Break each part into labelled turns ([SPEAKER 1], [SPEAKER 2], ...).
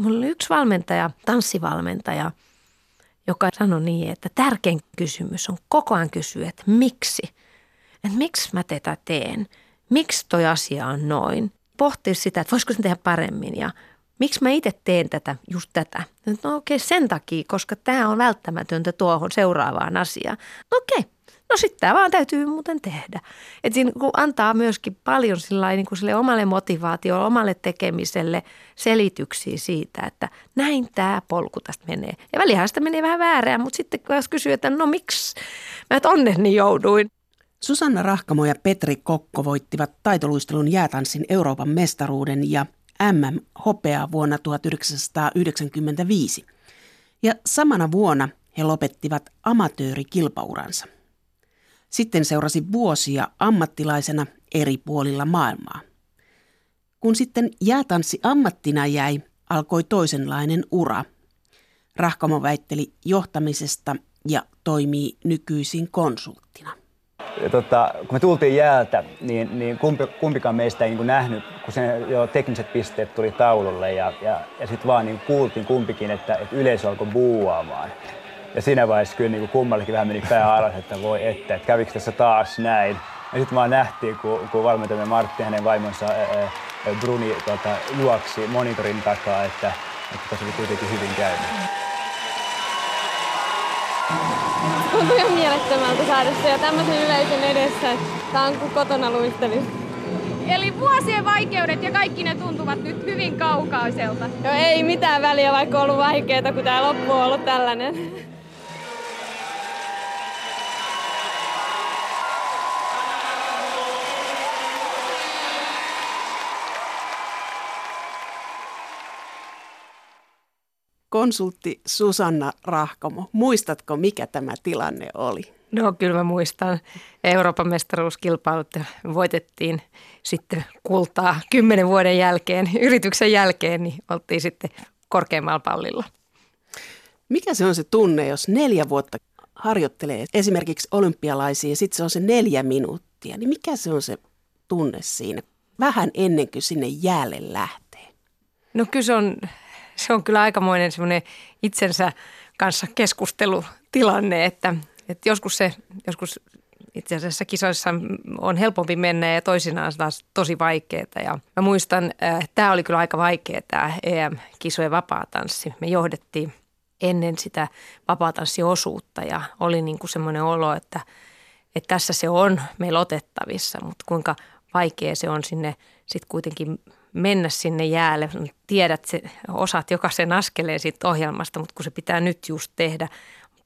[SPEAKER 1] Mulla oli yksi valmentaja, tanssivalmentaja, joka sanoi niin, että tärkein kysymys on koko ajan kysyä, että miksi? Että miksi mä tätä teen? Miksi toi asia on noin? Pohtia sitä, että voisiko se tehdä paremmin ja miksi mä itse teen tätä, just tätä? No okei, okay, sen takia, koska tämä on välttämätöntä tuohon seuraavaan asiaan. Okei, okay, no sitten tämä vaan täytyy muuten tehdä. Että siinä antaa myöskin paljon niin kuin sille omalle motivaatiolle, omalle tekemiselle selityksiä siitä, että näin tämä polku tästä menee. Ja välihän sitä menee vähän väärään, mutta sitten jos kysyy, että no miksi mä onneni jouduin.
[SPEAKER 2] Susanna Rahkamo ja Petri Kokko voittivat taitoluistelun jäätanssin Euroopan mestaruuden ja MM hopeaa vuonna 1995. Ja samana vuonna he lopettivat amatöörikilpauransa. Sitten seurasi vuosia ammattilaisena eri puolilla maailmaa. Kun sitten jäätanssi ammattina jäi, alkoi toisenlainen ura. Rahkamo väitteli johtamisesta ja toimii nykyisin konsulttina.
[SPEAKER 3] Tota, kun me tultiin jäältä, niin, niin kumpi, kumpikaan meistä ei niin nähnyt, kun sen jo tekniset pisteet tuli taululle ja, ja, ja sitten vaan niin kuultiin kumpikin, että, että yleisö alkoi buuaamaan. Ja siinä vaiheessa kyllä niin kummallekin vähän meni pää alas, että voi että, että kävikö tässä taas näin. Ja sitten vaan nähtiin, kun, kun valmentajamme Martti ja hänen vaimonsa ää, Bruni tota, juoksi monitorin takaa, että, että tässä oli kuitenkin hyvin käynyt.
[SPEAKER 4] Tuntuu ihan mielettömältä saada se ja tämmöisen yleisön edessä. Tämä on kuin kotona luistelu.
[SPEAKER 5] Eli vuosien vaikeudet ja kaikki ne tuntuvat nyt hyvin kaukaiselta.
[SPEAKER 4] Joo, ei mitään väliä, vaikka on ollut vaikeaa, kun tämä loppu on ollut tällainen.
[SPEAKER 2] Konsultti Susanna Rahkamo. Muistatko, mikä tämä tilanne oli?
[SPEAKER 1] No kyllä mä muistan. Euroopan mestaruuskilpailut voitettiin sitten kultaa kymmenen vuoden jälkeen, yrityksen jälkeen, niin oltiin sitten korkeammalla pallilla.
[SPEAKER 2] Mikä se on se tunne, jos neljä vuotta harjoittelee esimerkiksi olympialaisia ja sitten se on se neljä minuuttia, niin mikä se on se tunne siinä vähän ennen kuin sinne jäälle lähtee?
[SPEAKER 1] No kyllä se on se on kyllä aikamoinen semmoinen itsensä kanssa keskustelutilanne, että, että joskus se, joskus itse asiassa kisoissa on helpompi mennä ja toisinaan taas tosi vaikeaa. Ja mä muistan, äh, tämä oli kyllä aika vaikea tämä EM-kisojen vapaatanssi. Me johdettiin ennen sitä vapaatanssiosuutta ja oli niin kuin semmoinen olo, että, että tässä se on meillä otettavissa, mutta kuinka vaikea se on sinne sitten kuitenkin mennä sinne jäälle. Tiedät, se, osaat jokaisen askeleen siitä ohjelmasta, mutta kun se pitää nyt just tehdä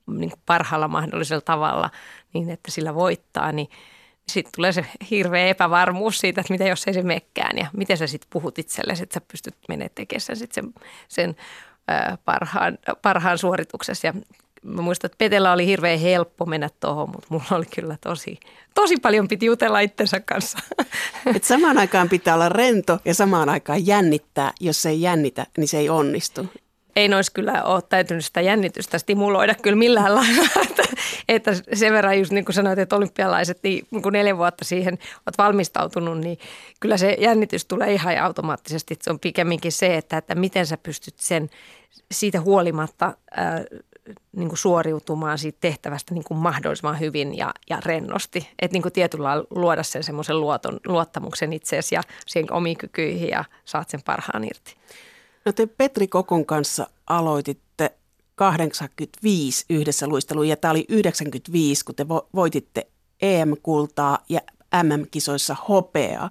[SPEAKER 1] niin kuin parhaalla mahdollisella tavalla niin, että sillä voittaa, niin sitten tulee se hirveä epävarmuus siitä, että mitä jos ei se mekkään ja miten sä sitten puhut itsellesi, että sä pystyt menemään tekemään sen, sen, sen parhaan, parhaan suorituksessa. Ja mä muistan, että Petellä oli hirveän helppo mennä tuohon, mutta mulla oli kyllä tosi, tosi paljon piti jutella itsensä kanssa.
[SPEAKER 2] Et samaan aikaan pitää olla rento ja samaan aikaan jännittää. Jos ei jännitä, niin se ei onnistu.
[SPEAKER 1] Ei nois kyllä ole täytynyt sitä jännitystä stimuloida kyllä millään lailla. että, että sen verran just niin kuin sanoit, että olympialaiset, niin kun neljä vuotta siihen olet valmistautunut, niin kyllä se jännitys tulee ihan automaattisesti. Se on pikemminkin se, että, että miten sä pystyt sen siitä huolimatta ää, niin kuin suoriutumaan siitä tehtävästä niin kuin mahdollisimman hyvin ja, ja rennosti. Että niin kuin tietyllä luoda sen semmoisen luottamuksen itseesi ja siihen omiin kykyihin ja saat sen parhaan irti.
[SPEAKER 2] No te Petri Kokon kanssa aloititte 85 yhdessä luisteluun ja tämä oli 95, kun te voititte EM-kultaa ja MM-kisoissa hopeaa.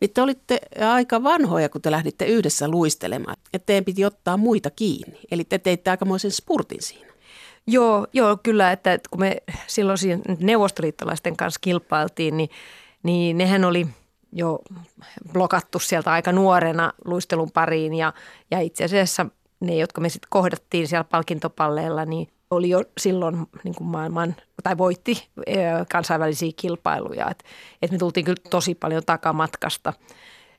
[SPEAKER 2] Niin te olitte aika vanhoja, kun te lähditte yhdessä luistelemaan. Ja teidän piti ottaa muita kiinni. Eli te teitte aikamoisen spurtin siinä.
[SPEAKER 1] Joo, joo kyllä, että kun me silloin neuvostoliittolaisten kanssa kilpailtiin, niin, niin nehän oli jo blokattu sieltä aika nuorena luistelun pariin ja, ja itse asiassa ne, jotka me sitten kohdattiin siellä palkintopalleilla, niin oli jo silloin niin kuin maailman, tai voitti kansainvälisiä kilpailuja. Et, et me tultiin kyllä tosi paljon takamatkasta.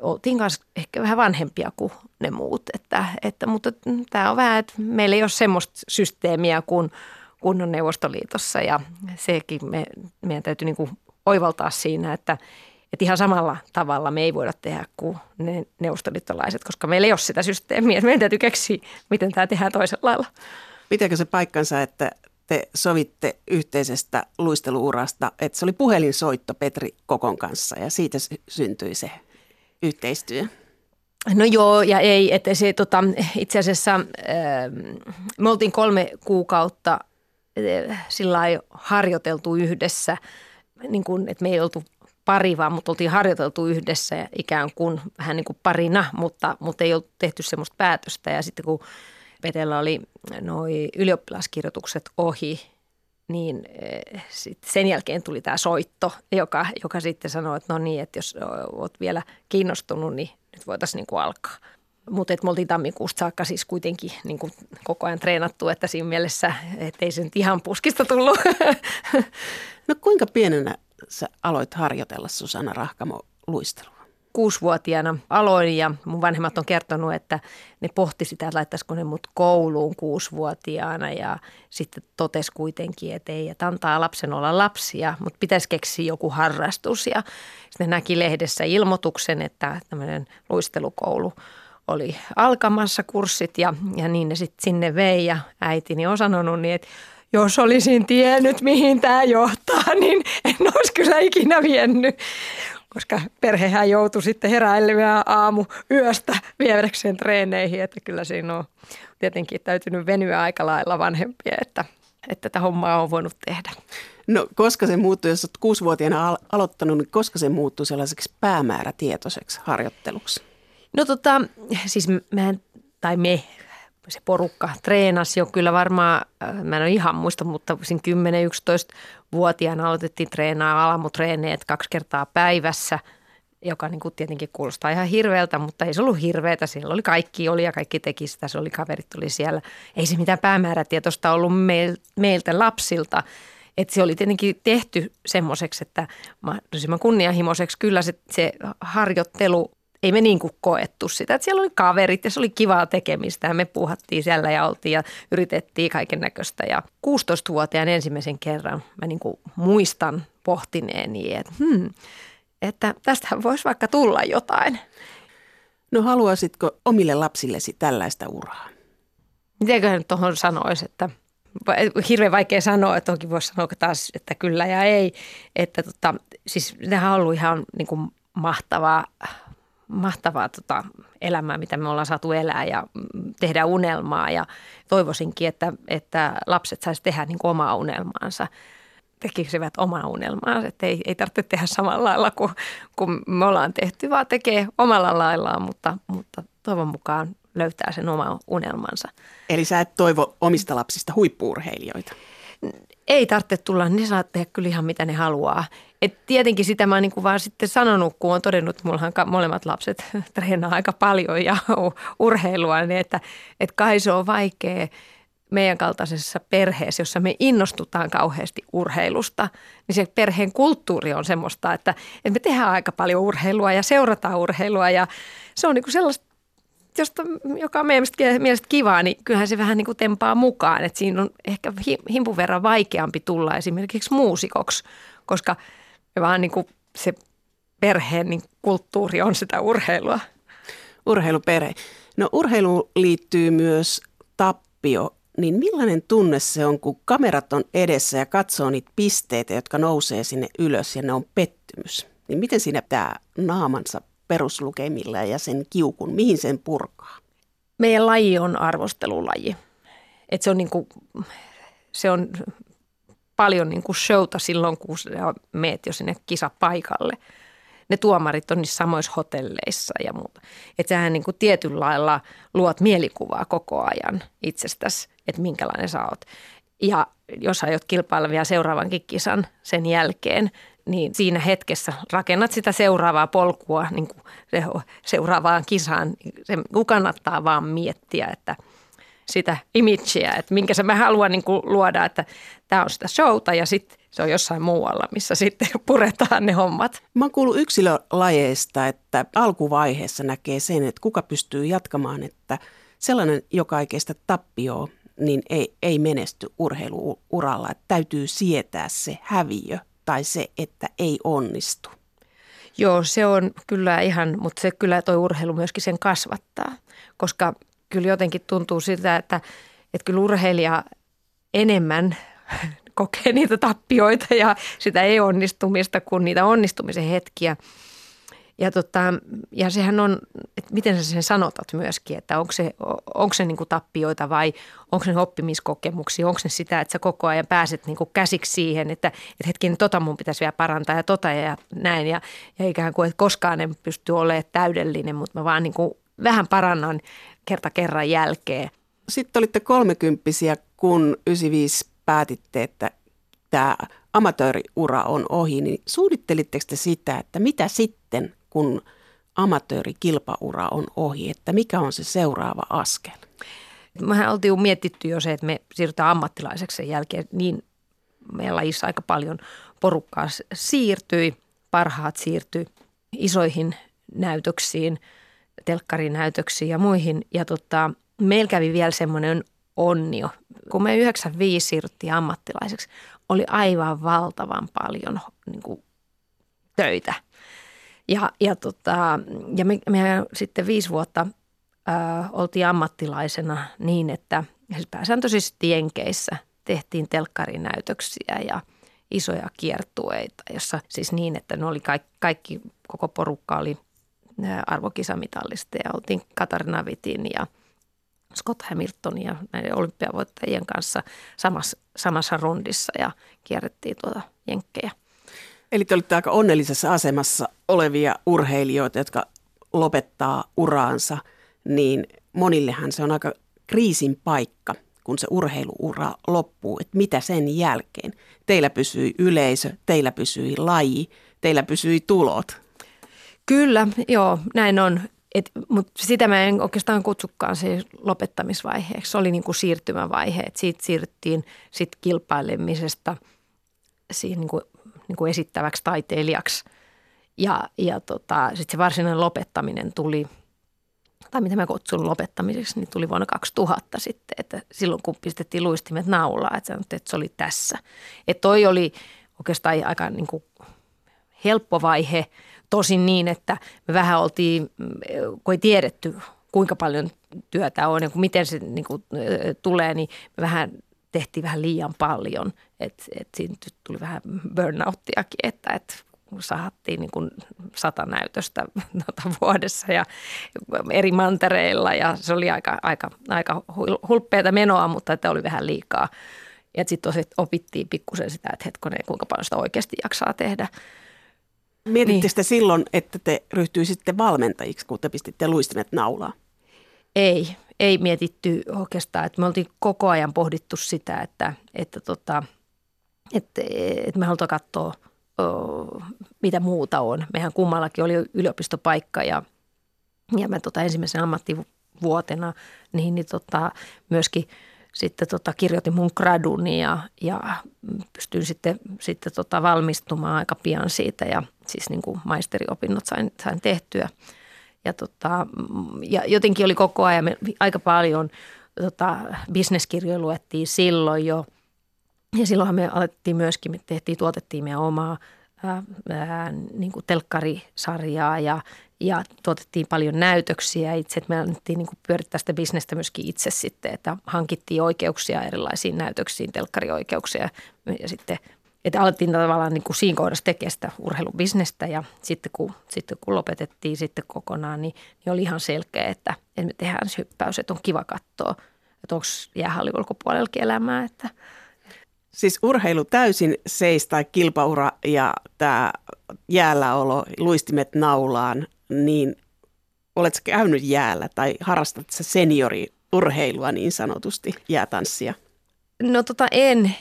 [SPEAKER 1] Oltiin kanssa ehkä vähän vanhempia kuin ne muut, että, että, mutta tämä on vähän, että meillä ei ole semmoista systeemiä kuin kunnon Neuvostoliitossa ja sekin me, meidän täytyy niin kuin oivaltaa siinä, että, Että ihan samalla tavalla me ei voida tehdä kuin ne neuvostoliittolaiset, koska meillä ei ole sitä systeemiä. Meidän täytyy keksiä, miten tämä tehdään toisella lailla.
[SPEAKER 2] Pitääkö se paikkansa, että te sovitte yhteisestä luisteluurasta, että se oli puhelinsoitto Petri Kokon kanssa ja siitä syntyi se yhteistyö?
[SPEAKER 1] No joo ja ei, että se tota, itse asiassa äh, me oltiin kolme kuukautta äh, sillä harjoiteltu yhdessä, niin kuin, että me ei oltu pari, vaan mutta oltiin harjoiteltu yhdessä ikään kuin vähän niin kuin parina, mutta, mutta ei ollut tehty semmoista päätöstä. Ja sitten kun Petellä oli noi ylioppilaskirjoitukset ohi, niin eh, sit sen jälkeen tuli tämä soitto, joka, joka sitten sanoi, että no niin, että jos olet vielä kiinnostunut, niin nyt voitaisiin niin kuin alkaa. Mutta me oltiin tammikuusta saakka siis kuitenkin niin kuin koko ajan treenattu, että siinä mielessä, ei se nyt ihan puskista tullut.
[SPEAKER 2] No kuinka pienenä sä aloit harjoitella Susanna Rahkamo luistelua?
[SPEAKER 1] Kuusivuotiaana aloin ja mun vanhemmat on kertonut, että ne pohti sitä, että laittaisiko ne mut kouluun kuusivuotiaana ja sitten totesi kuitenkin, että ei, että antaa lapsen olla lapsia, mutta pitäisi keksiä joku harrastus. Ja sitten näki lehdessä ilmoituksen, että tämmöinen luistelukoulu oli alkamassa kurssit ja, ja niin ne sitten sinne vei ja äitini on sanonut niin, että jos olisin tiennyt, mihin tämä johtaa, niin en olisi kyllä ikinä viennyt koska perhehän joutui sitten heräilemään aamu yöstä viedäkseen treeneihin, että kyllä siinä on tietenkin täytynyt venyä aika lailla vanhempia, että, että tätä hommaa on voinut tehdä.
[SPEAKER 2] No koska se muuttui, jos olet kuusivuotiaana al- aloittanut, niin koska se muuttui sellaiseksi päämäärätietoiseksi harjoitteluksi?
[SPEAKER 1] No tota, siis mä, tai me se porukka treenasi jo kyllä varmaan, äh, mä en ole ihan muista, mutta 10-11-vuotiaana aloitettiin treenaa alamutreeneet kaksi kertaa päivässä, joka niin kuin tietenkin kuulostaa ihan hirveältä, mutta ei se ollut hirveätä. Siellä oli kaikki oli ja kaikki teki sitä, se oli kaverit tuli siellä. Ei se mitään päämäärätietoista ollut meiltä lapsilta. että se oli tietenkin tehty semmoiseksi, että mahdollisimman kunnianhimoiseksi kyllä se, se harjoittelu ei me niin kuin koettu sitä. Että siellä oli kaverit ja se oli kivaa tekemistä ja me puhattiin siellä ja oltiin ja yritettiin kaiken näköistä. Ja 16-vuotiaan ensimmäisen kerran mä niin kuin muistan pohtineeni, että, hmm, että tästähän voisi vaikka tulla jotain.
[SPEAKER 2] No haluaisitko omille lapsillesi tällaista uraa?
[SPEAKER 1] Mitenköhän tuohon sanoisi, että hirveän vaikea sanoa, että toki voisi sanoa taas, että kyllä ja ei. Että tota, siis nehän on ollut ihan niin kuin mahtavaa mahtavaa tota elämää, mitä me ollaan saatu elää ja tehdä unelmaa. Ja toivoisinkin, että, että lapset saisi tehdä niin omaa unelmaansa tekisivät omaa unelmaa, että ei, ei tarvitse tehdä samalla lailla kuin, kuin me ollaan tehty, vaan tekee omalla laillaan, mutta, mutta toivon mukaan löytää sen oman unelmansa.
[SPEAKER 2] Eli sä et toivo omista lapsista huippuurheilijoita?
[SPEAKER 1] Ei tarvitse tulla, ne saa tehdä kyllä ihan mitä ne haluaa. Et tietenkin sitä mä oon niin vaan sitten sanonut, kun on todennut, että mullahan molemmat lapset treenaa aika paljon ja urheilua, niin että, että kai se on vaikea meidän kaltaisessa perheessä, jossa me innostutaan kauheasti urheilusta, niin se perheen kulttuuri on semmoista, että, että me tehdään aika paljon urheilua ja seurataan urheilua ja se on niin kuin sellaista josta, joka on meidän mielestä kivaa, niin kyllähän se vähän niin kuin tempaa mukaan. Että siinä on ehkä himpun verran vaikeampi tulla esimerkiksi muusikoksi, koska me vaan niin kuin se perheen niin kulttuuri on sitä urheilua.
[SPEAKER 2] Urheiluperhe. No urheiluun liittyy myös tappio. Niin millainen tunne se on, kun kamerat on edessä ja katsoo niitä pisteitä, jotka nousee sinne ylös ja ne on pettymys? Niin miten siinä tämä naamansa peruslukemilla ja sen kiukun, mihin sen purkaa?
[SPEAKER 1] Meidän laji on arvostelulaji. Et se on, niinku, se on paljon niinku showta silloin, kun meet jo sinne kisapaikalle. Ne tuomarit on niissä samoissa hotelleissa ja muuta. Että sähän niinku tietyllä lailla luot mielikuvaa koko ajan itsestäsi, että minkälainen sä oot. Ja jos aiot kilpailla vielä seuraavankin kisan sen jälkeen, niin siinä hetkessä rakennat sitä seuraavaa polkua niin kuin se, seuraavaan kisaan. Se kannattaa vaan miettiä, että sitä imageä, että minkä se mä haluan niin kuin luoda, että tämä on sitä showta ja sitten se on jossain muualla, missä sitten puretaan ne hommat.
[SPEAKER 2] Mä oon kuullut yksilölajeista, että alkuvaiheessa näkee sen, että kuka pystyy jatkamaan, että sellainen, joka ei kestä tappioon, niin ei, ei menesty urheiluuralla. Että täytyy sietää se häviö tai se, että ei onnistu?
[SPEAKER 1] Joo, se on kyllä ihan, mutta se kyllä toi urheilu myöskin sen kasvattaa, koska kyllä jotenkin tuntuu siltä, että, että kyllä urheilija enemmän kokee niitä tappioita ja sitä ei-onnistumista kuin niitä onnistumisen hetkiä. Ja, tota, ja sehän on, että miten sä sen sanotat myöskin, että onko se, onko se niin kuin tappioita vai onko se oppimiskokemuksia, onko se sitä, että sä koko ajan pääset niin kuin käsiksi siihen, että, että hetken tota mun pitäisi vielä parantaa ja tota ja näin. Ja, ja ikään kuin, että koskaan en pysty olemaan täydellinen, mutta mä vaan niin kuin vähän parannan kerta kerran jälkeen.
[SPEAKER 2] Sitten olitte kolmekymppisiä, kun 95 päätitte, että tämä amatööriura on ohi, niin suunnittelitteko te sitä, että mitä sitten, kun amatöörikilpaura on ohi, että mikä on se seuraava askel?
[SPEAKER 1] Mehän oltiin mietitty jo se, että me siirrytään ammattilaiseksi sen jälkeen, niin meillä lajissa aika paljon porukkaa siirtyi, parhaat siirtyi isoihin näytöksiin, telkkarinäytöksiin ja muihin. Ja tota, meillä kävi vielä semmoinen onnio. Kun me 95 siirryttiin ammattilaiseksi, oli aivan valtavan paljon niin kuin, töitä. Ja, ja, tota, ja me, me sitten viisi vuotta ää, oltiin ammattilaisena niin, että pääsääntöisesti Jenkeissä tehtiin telkkarinäytöksiä ja isoja kiertueita, jossa siis niin, että ne oli kaikki, kaikki koko porukka oli arvokisamitallista ja oltiin Katarina Vitin ja – Scott Hamilton ja näiden olympiavoittajien kanssa samassa, samassa rundissa ja kierrettiin tuota jenkkejä.
[SPEAKER 2] Eli te olitte aika onnellisessa asemassa olevia urheilijoita, jotka lopettaa uraansa, niin monillehan se on aika kriisin paikka, kun se urheiluura loppuu, että mitä sen jälkeen. Teillä pysyi yleisö, teillä pysyi laji, teillä pysyi tulot.
[SPEAKER 1] Kyllä, joo, näin on. Mutta sitä mä en oikeastaan kutsukaan se lopettamisvaiheeksi. Se oli niin kuin siirtymävaihe. Et siitä siirryttiin sit kilpailemisesta siihen niin kuin, niin kuin esittäväksi taiteilijaksi. Ja, ja tota, sitten se varsinainen lopettaminen tuli, tai mitä mä kutsun lopettamiseksi, niin tuli vuonna 2000 sitten. Että silloin kun pistettiin luistimet naulaa, että, että se oli tässä. Että toi oli oikeastaan aika niin kuin helppo vaihe – Tosin niin, että me vähän oltiin, kun ei tiedetty kuinka paljon työtä on ja miten se niin kuin, tulee, niin vähän tehtiin vähän liian paljon. Että et siinä tuli vähän burnouttiakin, että et sahattiin niin kuin sata näytöstä tuota vuodessa ja eri mantereilla ja se oli aika, aika, aika hulppeata menoa, mutta että oli vähän liikaa. Ja sitten opittiin pikkusen sitä, että hetkonen, kuinka paljon sitä oikeasti jaksaa tehdä.
[SPEAKER 2] Mietitte niin. silloin, että te ryhtyisitte valmentajiksi, kun te pistitte luistimet naulaa?
[SPEAKER 1] Ei, ei mietitty oikeastaan. Että me oltiin koko ajan pohdittu sitä, että, että, tota, että, että me halutaan katsoa, mitä muuta on. Mehän kummallakin oli yliopistopaikka ja, ja mä tota ensimmäisen ammattivuotena niin, niin tota, myöskin – sitten tota, kirjoitin mun graduni ja, ja pystyin sitten, sitten tota, valmistumaan aika pian siitä ja siis niin kuin maisteriopinnot sain, sain tehtyä. Ja, tota, ja jotenkin oli koko ajan aika paljon tota, bisneskirjoja luettiin silloin jo. Ja silloinhan me alettiin myöskin, me tehtiin, tuotettiin meidän omaa ää, ää, niin kuin telkkarisarjaa ja, ja tuotettiin paljon näytöksiä itse, että me annettiin niin pyörittää sitä bisnestä myöskin itse sitten, että hankittiin oikeuksia erilaisiin näytöksiin, telkkarioikeuksia ja sitten että alettiin tavallaan niin kuin siinä kohdassa tekemään sitä urheilubisnestä ja sitten kun, sitten kun lopetettiin sitten kokonaan, niin, niin oli ihan selkeä, että, että me tehdään se hyppäys, että on kiva katsoa, että onko jäähallin ulkopuolellakin elämää. Että.
[SPEAKER 2] Siis urheilu täysin seis tai kilpaura ja tämä jäälläolo, luistimet naulaan, niin oletko käynyt jäällä tai harrastat sä senioriurheilua niin sanotusti, jäätanssia?
[SPEAKER 1] No tota en.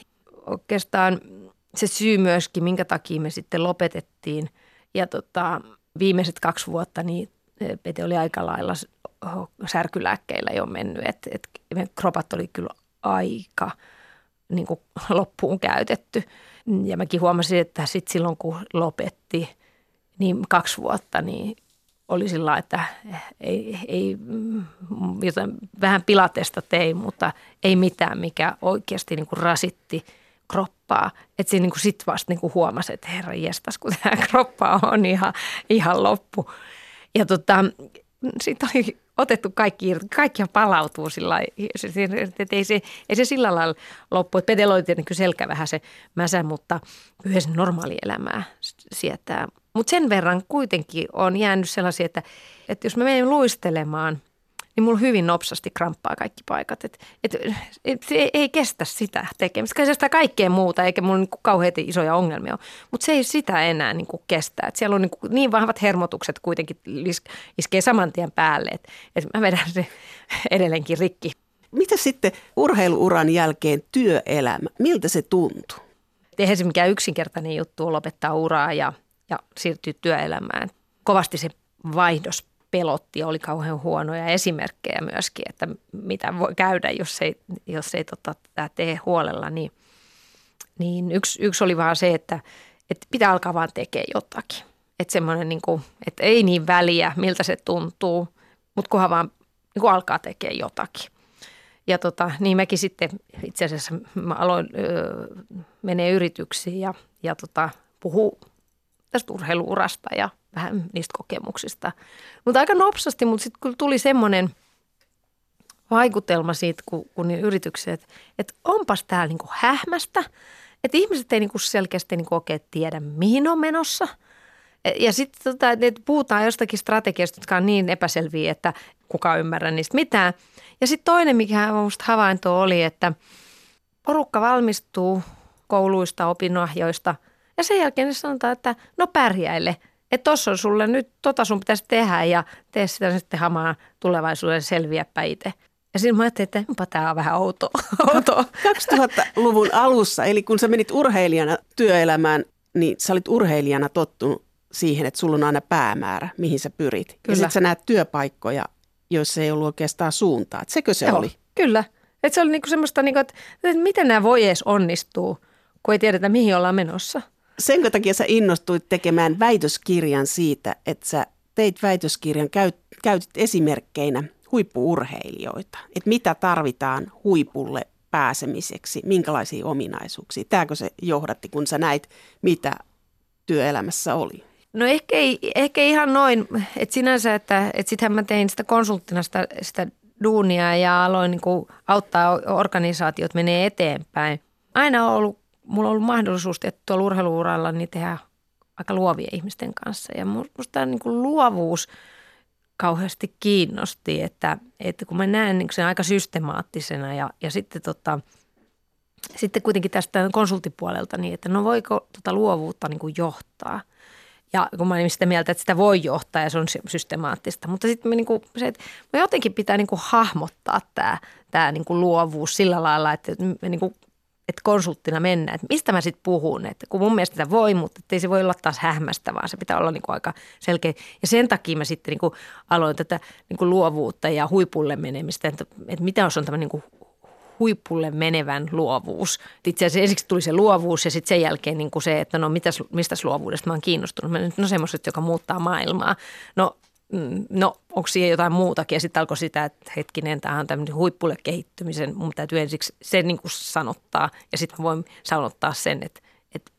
[SPEAKER 1] Oikeastaan se syy myöskin, minkä takia me sitten lopetettiin. Ja tota, viimeiset kaksi vuotta niin Pete oli aika lailla särkylääkkeillä jo mennyt. Et, et kropat oli kyllä aika niin kuin loppuun käytetty. Ja mäkin huomasin, että sit silloin kun lopetti, niin kaksi vuotta, niin oli sillä että ei, ei jotain, vähän pilatesta tein, mutta ei mitään, mikä oikeasti niin kuin rasitti kroppaa. Että siinä niin sitten vasta niin huomasi, että herra jestas, kun tämä kroppa on ihan, ihan loppu. Ja tota, sitten oli otettu kaikki irti, kaikkia palautuu sillä että ei se, ei se sillä lailla loppu. Että Petellä oli tietenkin selkä vähän se mäsä, mutta yhdessä normaali elämää sietää. Mutta sen verran kuitenkin on jäänyt sellaisia, että, että jos me menen luistelemaan – niin mulla hyvin nopsasti kramppaa kaikki paikat. Et, et, et, se ei, ei kestä sitä tekemistä. Kai sitä kaikkea muuta, eikä mulla niinku kauhean isoja ongelmia ole. Mutta se ei sitä enää niinku kestä. Et siellä on niinku niin vahvat hermotukset kuitenkin iskee saman tien päälle, että et mä vedän se edelleenkin rikki.
[SPEAKER 2] Mitä sitten urheiluuran jälkeen työelämä? Miltä se tuntuu?
[SPEAKER 1] Eihän se mikään yksinkertainen juttu lopettaa uraa ja, ja siirtyä työelämään. Kovasti se vaihdos pelotti ja oli kauhean huonoja esimerkkejä myöskin, että mitä voi käydä, jos ei, jos ei tota, tätä tee huolella. Niin, niin yksi, yksi oli vaan se, että, että pitää alkaa vaan tekemään jotakin. Että semmoinen, niin kuin, että ei niin väliä, miltä se tuntuu, mutta kunhan vaan niin kuin alkaa tekemään jotakin. Ja tota, niin mäkin sitten itse asiassa mä aloin öö, menee yrityksiin ja, ja tota, puhuu tästä urheiluurasta ja vähän niistä kokemuksista. Mutta aika nopsasti, mutta sitten kun tuli semmoinen vaikutelma siitä, kun, kun niin yritykset, että onpas täällä niinku hähmästä, että ihmiset ei niinku selkeästi niinku oikein tiedä, mihin on menossa. Ja sitten tota, että puhutaan jostakin strategiasta, jotka on niin epäselviä, että kuka ymmärrä niistä mitään. Ja sitten toinen, mikä minusta havainto oli, että porukka valmistuu kouluista, opinnohjoista – ja sen jälkeen ne sanotaan, että no pärjäile. Että tossa on sulle nyt, tota sun pitäisi tehdä ja tee sitä sitten hamaa tulevaisuuden selviäpä itse. Ja siinä mä ajattelin, että onpa tämä on vähän outoa. outo.
[SPEAKER 2] 2000-luvun alussa, eli kun sä menit urheilijana työelämään, niin sä olit urheilijana tottunut siihen, että sulla on aina päämäärä, mihin sä pyrit. Kyllä. Ja sitten sä näet työpaikkoja, joissa ei ollut oikeastaan suuntaa. Et sekö se
[SPEAKER 1] Joo,
[SPEAKER 2] oli?
[SPEAKER 1] Kyllä. Et se oli niinku semmoista, niinku, että, että miten nämä voi edes onnistua, kun ei tiedetä, mihin ollaan menossa
[SPEAKER 2] sen takia sä innostuit tekemään väitöskirjan siitä, että sä teit väitöskirjan, käyt, käytit esimerkkeinä huippuurheilijoita, että mitä tarvitaan huipulle pääsemiseksi, minkälaisia ominaisuuksia. Tämäkö se johdatti, kun sä näit, mitä työelämässä oli?
[SPEAKER 1] No ehkä, ei, ehkä ihan noin, että sinänsä, että, että sittenhän mä tein sitä konsulttina sitä, sitä duunia ja aloin niin auttaa organisaatiot menee eteenpäin. Aina on ollut mulla on ollut mahdollisuus tuolla urheiluuralla niin tehdä aika luovia ihmisten kanssa. Ja musta tämä niin kuin luovuus kauheasti kiinnosti, että, että kun mä näen niin sen aika systemaattisena ja, ja sitten, tota, sitten kuitenkin tästä konsulttipuolelta niin, että no voiko tota luovuutta niin kuin johtaa. Ja kun mä olin sitä mieltä, että sitä voi johtaa ja se on systemaattista. Mutta sitten me niinku, se, että me jotenkin pitää niinku hahmottaa tämä, tämä niinku luovuus sillä lailla, että me niinku että konsulttina mennä, että mistä mä sitten puhun. Että kun mun mielestä sitä voi, mutta ei se voi olla taas hähmästä, vaan se pitää olla niin aika selkeä. Ja sen takia mä sitten niin aloin tätä niin kuin luovuutta ja huipulle menemistä, että, että mitä on tämmöinen niin kuin huipulle menevän luovuus. Itse asiassa ensiksi tuli se luovuus ja sitten sen jälkeen niin se, että no mitäs, mistä luovuudesta mä oon kiinnostunut. Mä, no semmoiset, joka muuttaa maailmaa. No no onko siihen jotain muutakin. Ja sitten alkoi sitä, että hetkinen, tämä on tämmöinen huippulle kehittymisen. Mun täytyy ensiksi sen niin kuin sanottaa ja sitten voin sanottaa sen, että, että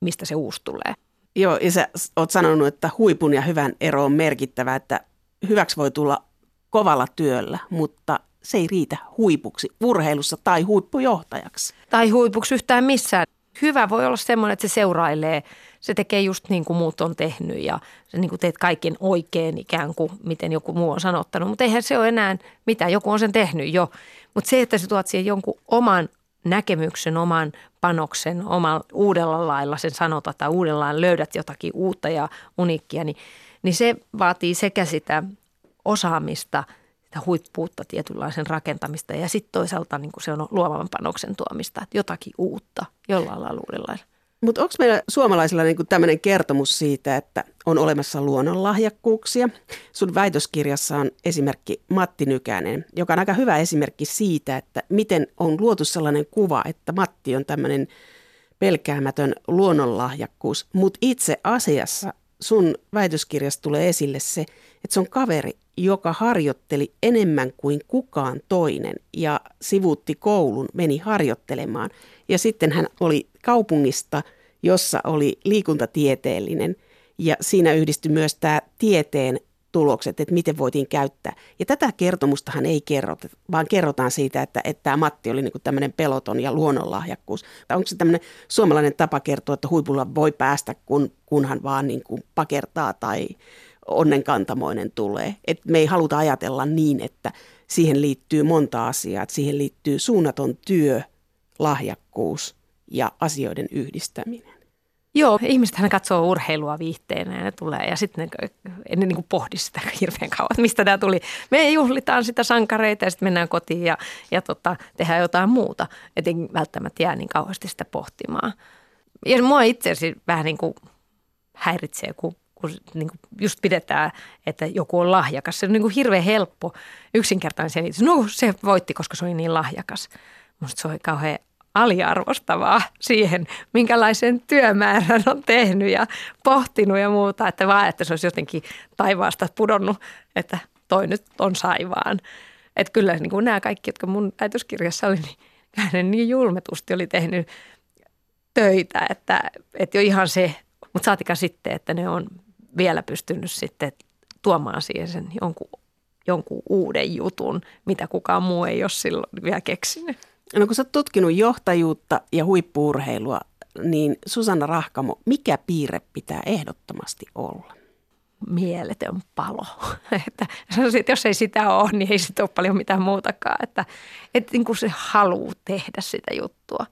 [SPEAKER 1] mistä se uusi tulee.
[SPEAKER 2] Joo, ja sä oot sanonut, että huipun ja hyvän ero on merkittävä, että hyväksi voi tulla kovalla työllä, mutta se ei riitä huipuksi urheilussa tai huippujohtajaksi.
[SPEAKER 1] Tai huipuksi yhtään missään. Hyvä voi olla semmoinen, että se seurailee – se tekee just niin kuin muut on tehnyt ja sä niin kuin teet kaiken oikein ikään kuin, miten joku muu on sanottanut. Mutta eihän se ole enää mitä, joku on sen tehnyt jo. Mutta se, että sä tuot siihen jonkun oman näkemyksen, oman panoksen, oman uudella lailla sen sanota tai uudella lailla löydät jotakin uutta ja uniikkia, niin, niin se vaatii sekä sitä osaamista, sitä huippuutta, tietynlaisen rakentamista ja sitten toisaalta niin se on luovan panoksen tuomista, että jotakin uutta jollain lailla uudella lailla.
[SPEAKER 2] Mutta onko meillä suomalaisilla niinku tämmöinen kertomus siitä, että on olemassa luonnonlahjakkuuksia? Sun väitöskirjassa on esimerkki Matti Nykänen, joka on aika hyvä esimerkki siitä, että miten on luotu sellainen kuva, että Matti on tämmöinen pelkäämätön luonnonlahjakkuus, mutta itse asiassa sun väitöskirjassa tulee esille se, että se on kaveri, joka harjoitteli enemmän kuin kukaan toinen ja sivuutti koulun, meni harjoittelemaan. Ja sitten hän oli kaupungista, jossa oli liikuntatieteellinen ja siinä yhdistyi myös tämä tieteen tulokset, että miten voitiin käyttää. Ja tätä kertomustahan ei kerrota, vaan kerrotaan siitä, että, että tämä Matti oli niin tämmöinen peloton ja luonnonlahjakkuus. Tai onko se tämmöinen suomalainen tapa kertoa, että huipulla voi päästä, kun, kunhan vaan niin kuin pakertaa tai onnenkantamoinen tulee. Et me ei haluta ajatella niin, että siihen liittyy monta asiaa. Että siihen liittyy suunnaton työ, lahjakkuus ja asioiden yhdistäminen.
[SPEAKER 1] Joo, ihmistähän katsoo urheilua viihteenä ja ne tulee ja sitten ne, ne niin pohdi sitä hirveän kauan, että mistä tämä tuli. Me juhlitaan sitä sankareita ja sitten mennään kotiin ja, ja tota, tehdään jotain muuta. Et ei välttämättä jää niin kauheasti sitä pohtimaan. Ja mua itse asiassa vähän niin kuin häiritsee, kun, kun niin kuin just pidetään, että joku on lahjakas. Se on niin kuin hirveän helppo, yksinkertainen selitys. No se voitti, koska se oli niin lahjakas. Musta se on kauhean aliarvostavaa siihen, minkälaisen työmäärän on tehnyt ja pohtinut ja muuta, että vaan, että se olisi jotenkin taivaasta pudonnut, että toi nyt on saivaan. Että kyllä niin kuin nämä kaikki, jotka mun väitöskirjassa oli, niin hänen niin julmetusti oli tehnyt töitä, että, että jo ihan se, mutta saatika sitten, että ne on vielä pystynyt sitten tuomaan siihen sen jonkun, jonkun uuden jutun, mitä kukaan muu ei ole silloin vielä keksinyt.
[SPEAKER 2] No kun sä oot tutkinut johtajuutta ja huippuurheilua, niin Susanna Rahkamo, mikä piirre pitää ehdottomasti olla?
[SPEAKER 1] Mieletön palo. että sanoisin, että jos ei sitä ole, niin ei sitä ole paljon mitään muutakaan. Että, että niin kuin se haluaa tehdä sitä juttua.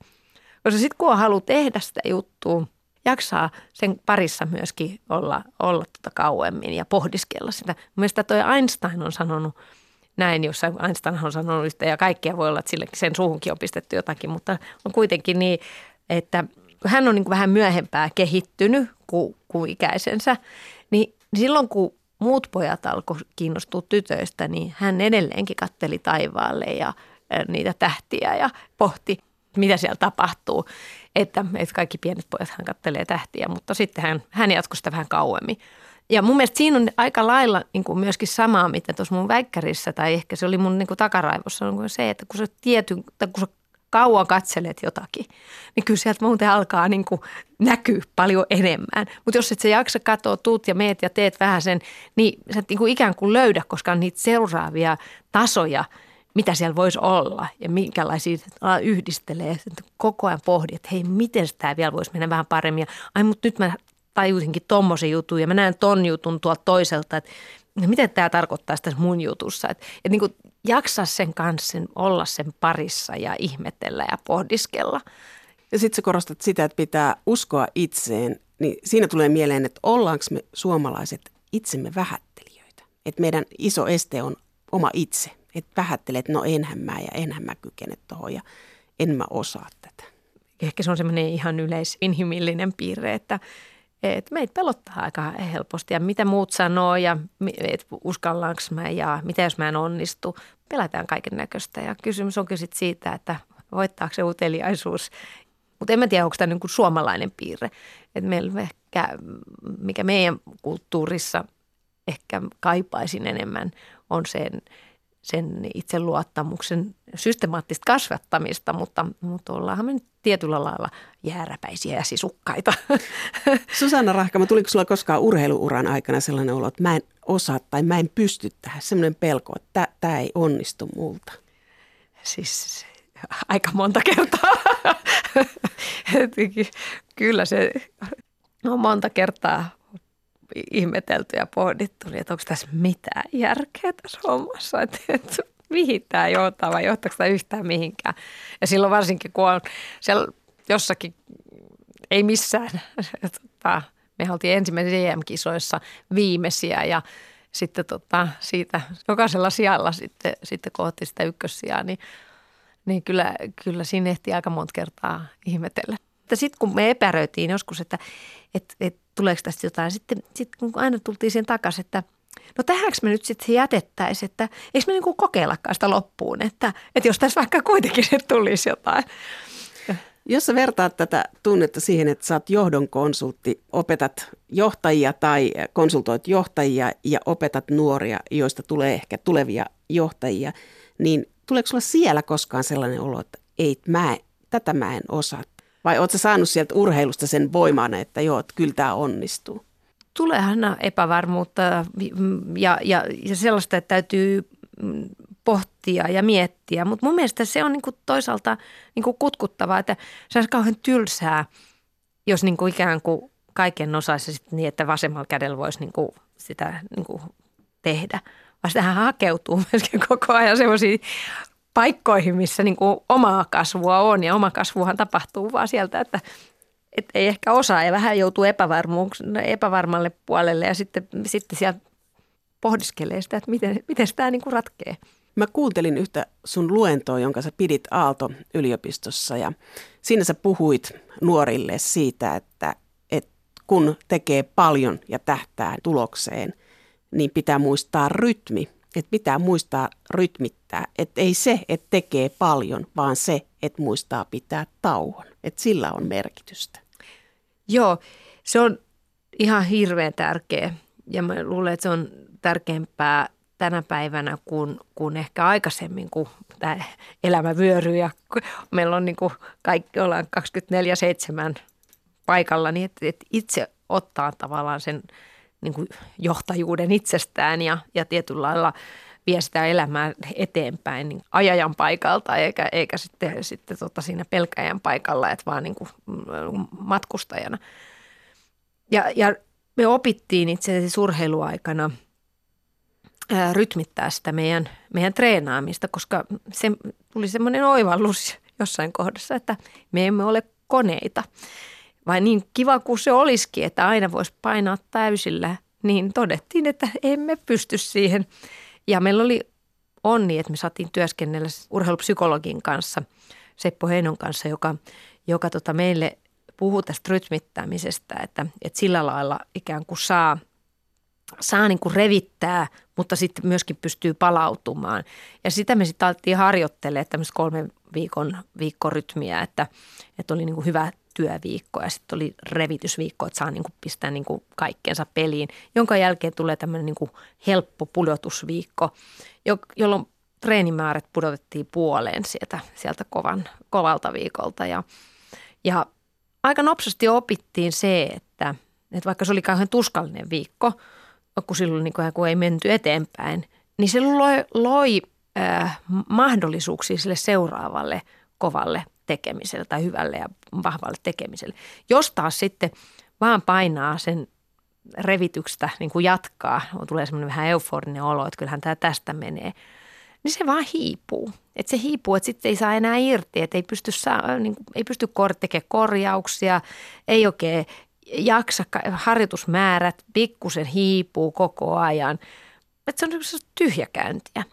[SPEAKER 1] Koska sitten kun on halu tehdä sitä juttua, jaksaa sen parissa myöskin olla, olla tuota kauemmin ja pohdiskella sitä. Mielestäni toi Einstein on sanonut – näin, jossa Einstein on sanonut yhtä ja kaikkea voi olla, että sille, sen suuhunkin on pistetty jotakin, mutta on kuitenkin niin, että hän on niin kuin vähän myöhempää kehittynyt kuin, kuin ikäisensä, niin silloin kun muut pojat alkoivat kiinnostua tytöistä, niin hän edelleenkin katteli taivaalle ja niitä tähtiä ja pohti, mitä siellä tapahtuu. Että, että kaikki pienet pojat hän kattelee tähtiä, mutta sitten hän, hän jatkoi sitä vähän kauemmin. Ja mun mielestä siinä on aika lailla niin kuin myöskin samaa, mitä tuossa mun väikkärissä, tai ehkä se oli mun niin kuin takaraivossa, on se, että kun sä, tiety, tai kun sä kauan katselet jotakin, niin kyllä sieltä muuten alkaa niin kuin näkyä paljon enemmän. Mutta jos et sä jaksa katsoa, tuut ja meet ja teet vähän sen, niin sä et niin kuin ikään kuin löydä, koska on niitä seuraavia tasoja, mitä siellä voisi olla ja minkälaisia yhdistelee. Koko ajan pohdi, että hei, miten tämä vielä voisi mennä vähän paremmin. Ja, ai, mutta nyt mä tajusinkin tommosen jutun ja mä näen ton jutun tuolta toiselta, että no miten tämä tarkoittaa tässä mun jutussa. Että, että niin jaksaa sen kanssa olla sen parissa ja ihmetellä ja pohdiskella.
[SPEAKER 2] Ja sitten sä korostat sitä, että pitää uskoa itseen, niin siinä tulee mieleen, että ollaanko me suomalaiset itsemme vähättelijöitä. Että meidän iso este on oma itse. Että vähättelet, että no enhän mä ja enhän mä kykene tuohon ja en mä osaa tätä.
[SPEAKER 1] Ehkä se on semmoinen ihan yleisinhimillinen piirre, että, et meitä pelottaa aika helposti ja mitä muut sanoo ja et uskallaanko mä ja mitä jos mä en onnistu. Pelätään kaiken näköistä ja kysymys onkin sitten siitä, että voittaako se uteliaisuus. Mutta en mä tiedä, onko tämä niin kuin suomalainen piirre. että meillä ehkä, mikä meidän kulttuurissa ehkä kaipaisin enemmän, on sen – sen itseluottamuksen systemaattista kasvattamista, mutta, mutta ollaanhan me nyt tietyllä lailla jääräpäisiä ja sisukkaita.
[SPEAKER 2] Susanna Rahkama, tuliko sulla koskaan urheiluuran aikana sellainen olo, että mä en osaa tai mä en pysty tähän, sellainen pelko, että tämä ei onnistu multa?
[SPEAKER 1] Siis aika monta kertaa. Kyllä se on monta kertaa ihmetelty ja pohdittu, niin että onko tässä mitään järkeä tässä hommassa, että mihin tämä johtaa vai johtaako tämä yhtään mihinkään. Ja silloin varsinkin, kun on siellä jossakin, ei missään, tota, me oltiin ensimmäisissä EM-kisoissa viimeisiä ja sitten tota, siitä jokaisella sijalla sitten, sitten kohti sitä ykkössijaa, niin, niin kyllä, kyllä siinä ehti aika monta kertaa ihmetellä. Sitten kun me epäröitiin joskus, että, että, että tuleeko tästä jotain. Sitten, sitten kun aina tultiin siihen takaisin, että no tähänkö me nyt sitten jätettäisiin, että eikö me niin kokeillakaan sitä loppuun, että, että jos tässä vaikka kuitenkin se tulisi jotain.
[SPEAKER 2] Jos sä vertaat tätä tunnetta siihen, että sä oot johdon konsultti, opetat johtajia tai konsultoit johtajia ja opetat nuoria, joista tulee ehkä tulevia johtajia, niin tuleeko sulla siellä koskaan sellainen olo, että ei, mä, tätä mä en osaa? Vai ootko saanut sieltä urheilusta sen voiman, että joo, että kyllä tämä onnistuu?
[SPEAKER 1] Tuleehan epävarmuutta ja, ja, ja sellaista, että täytyy pohtia ja miettiä. Mutta mun mielestä se on niinku toisaalta niinku kutkuttavaa, että se olisi kauhean tylsää, jos niinku ikään kuin kaiken osaisi sit niin, että vasemmalla kädellä voisi niinku sitä niinku tehdä. Vaan tähän hakeutuu myöskin koko ajan sellaisiin paikkoihin, missä niinku omaa kasvua on. Ja oma kasvuhan tapahtuu vaan sieltä, että et ei ehkä osaa ja vähän joutuu epävarmalle puolelle ja sitten, sitten sieltä pohdiskelee sitä, että miten, miten tämä niinku ratkee.
[SPEAKER 2] Mä kuuntelin yhtä sun luentoa, jonka sä pidit Aalto-yliopistossa ja siinä sä puhuit nuorille siitä, että, että kun tekee paljon ja tähtää tulokseen, niin pitää muistaa rytmi. Että pitää muistaa rytmittää. Että ei se, että tekee paljon, vaan se, että muistaa pitää tauon. Että sillä on merkitystä.
[SPEAKER 1] Joo, se on ihan hirveän tärkeä. Ja mä luulen, että se on tärkeämpää tänä päivänä kuin, kuin ehkä aikaisemmin, kun tämä elämä vyöryy ja meillä on niin kuin kaikki ollaan 24-7 paikalla, niin että, että itse ottaa tavallaan sen niin kuin johtajuuden itsestään ja, ja tietyllä lailla vie sitä elämää eteenpäin niin ajajan paikalta eikä, eikä sitten, sitten tota siinä pelkäjän paikalla, että vaan niin kuin matkustajana. Ja, ja me opittiin itse asiassa urheiluaikana – rytmittää sitä meidän, meidän treenaamista, koska se tuli semmoinen oivallus jossain kohdassa, että me emme ole koneita. Vai niin kiva kuin se olisikin, että aina voisi painaa täysillä, niin todettiin, että emme pysty siihen. Ja meillä oli onni, että me saatiin työskennellä urheilupsykologin kanssa, Seppo Heinon kanssa, joka, joka tota meille puhuu tästä rytmittämisestä, että, että sillä lailla ikään kuin saa – saa niin kuin revittää, mutta sitten myöskin pystyy palautumaan. Ja sitä me sitten alettiin harjoittelemaan tämmöistä kolmen viikon viikkorytmiä, että, että oli niin kuin hyvä työviikko ja sitten oli revitysviikko, että saa niin kuin pistää niin kuin kaikkeensa peliin, jonka jälkeen tulee tämmöinen niin kuin helppo pudotusviikko, jolloin treenimäärät pudotettiin puoleen sieltä, sieltä kovan, kovalta viikolta. Ja, ja aika nopsasti opittiin se, että, että vaikka se oli kauhean tuskallinen viikko – kun silloin niin kuin, kun ei menty eteenpäin, niin se loi, loi äh, mahdollisuuksia sille seuraavalle kovalle tekemiselle tai hyvälle ja vahvalle tekemiselle. Jos taas sitten vaan painaa sen revityksestä niin kuin jatkaa, tulee semmoinen vähän euforinen olo, että kyllähän tämä tästä menee, niin se vaan hiipuu. Että se hiipuu, että sitten ei saa enää irti, että ei pysty, saa, niin kuin, ei pysty tekemään korjauksia, ei oikein jaksa, harjoitusmäärät pikkusen hiipuu koko ajan. Että se on tyhjäkäyntiä.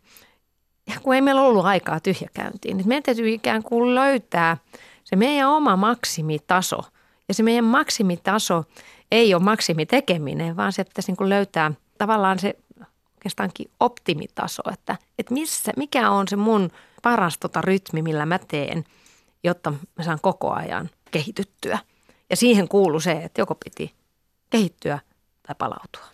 [SPEAKER 1] Ja kun ei meillä ollut aikaa tyhjäkäyntiin, niin meidän täytyy ikään kuin löytää se meidän oma maksimitaso. Ja se meidän maksimitaso ei ole maksimitekeminen, vaan se pitäisi niin kuin löytää tavallaan se oikeastaankin optimitaso, että, että missä, mikä on se mun paras tota rytmi, millä mä teen, jotta mä saan koko ajan kehityttyä – ja siihen kuuluu se, että joko piti kehittyä tai palautua.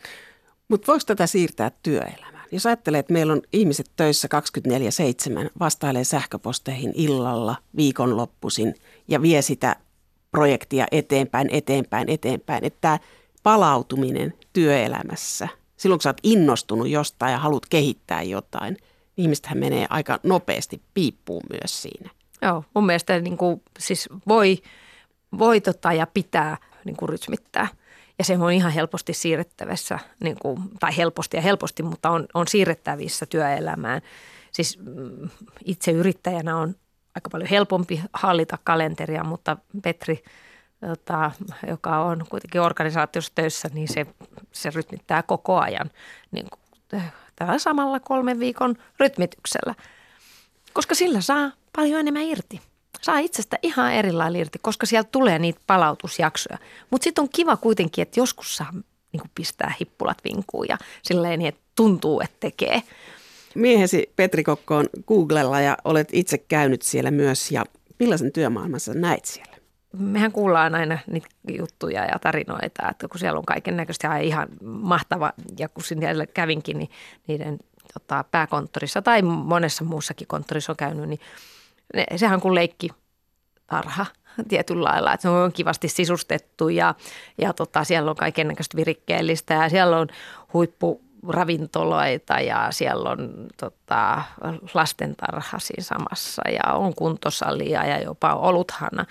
[SPEAKER 2] Mutta voiko tätä siirtää työelämään? Jos ajattelee, että meillä on ihmiset töissä 24-7, vastailee sähköposteihin illalla, viikonloppuisin ja vie sitä projektia eteenpäin, eteenpäin, eteenpäin. Että tämä palautuminen työelämässä, silloin kun sä oot innostunut jostain ja haluat kehittää jotain, niin ihmistähän menee aika nopeasti piippuun myös siinä.
[SPEAKER 1] Joo, mun mielestä niin kuin, siis voi – voi tota ja pitää niin kuin rytmittää. Ja se on ihan helposti siirrettävissä, niin kuin, tai helposti ja helposti, mutta on, on siirrettävissä työelämään. Siis mm, itse yrittäjänä on aika paljon helpompi hallita kalenteria, mutta Petri, jota, joka on kuitenkin organisaatiossa töissä, niin se, se rytmittää koko ajan niin kuin, tällä samalla kolmen viikon rytmityksellä, koska sillä saa paljon enemmän irti saa itsestä ihan eri lailla irti, koska sieltä tulee niitä palautusjaksoja. Mutta sitten on kiva kuitenkin, että joskus saa niin pistää hippulat vinkuun ja silleen niin, että tuntuu, että tekee.
[SPEAKER 2] Miehesi Petri Kokko on Googlella ja olet itse käynyt siellä myös ja millaisen työmaailmassa näit siellä?
[SPEAKER 1] mehän kuullaan aina niitä juttuja ja tarinoita, että kun siellä on kaiken näköistä ja ihan mahtava, ja kun sinne kävinkin, niin niiden tota, pääkonttorissa tai monessa muussakin konttorissa on käynyt, niin ne, sehän on kuin leikki tarha tietyllä lailla, että se on kivasti sisustettu ja, ja tota, siellä on kaiken näköistä virikkeellistä ja siellä on huippu ravintoloita ja siellä on tota, lastentarha siinä samassa ja on kuntosalia ja jopa oluthana.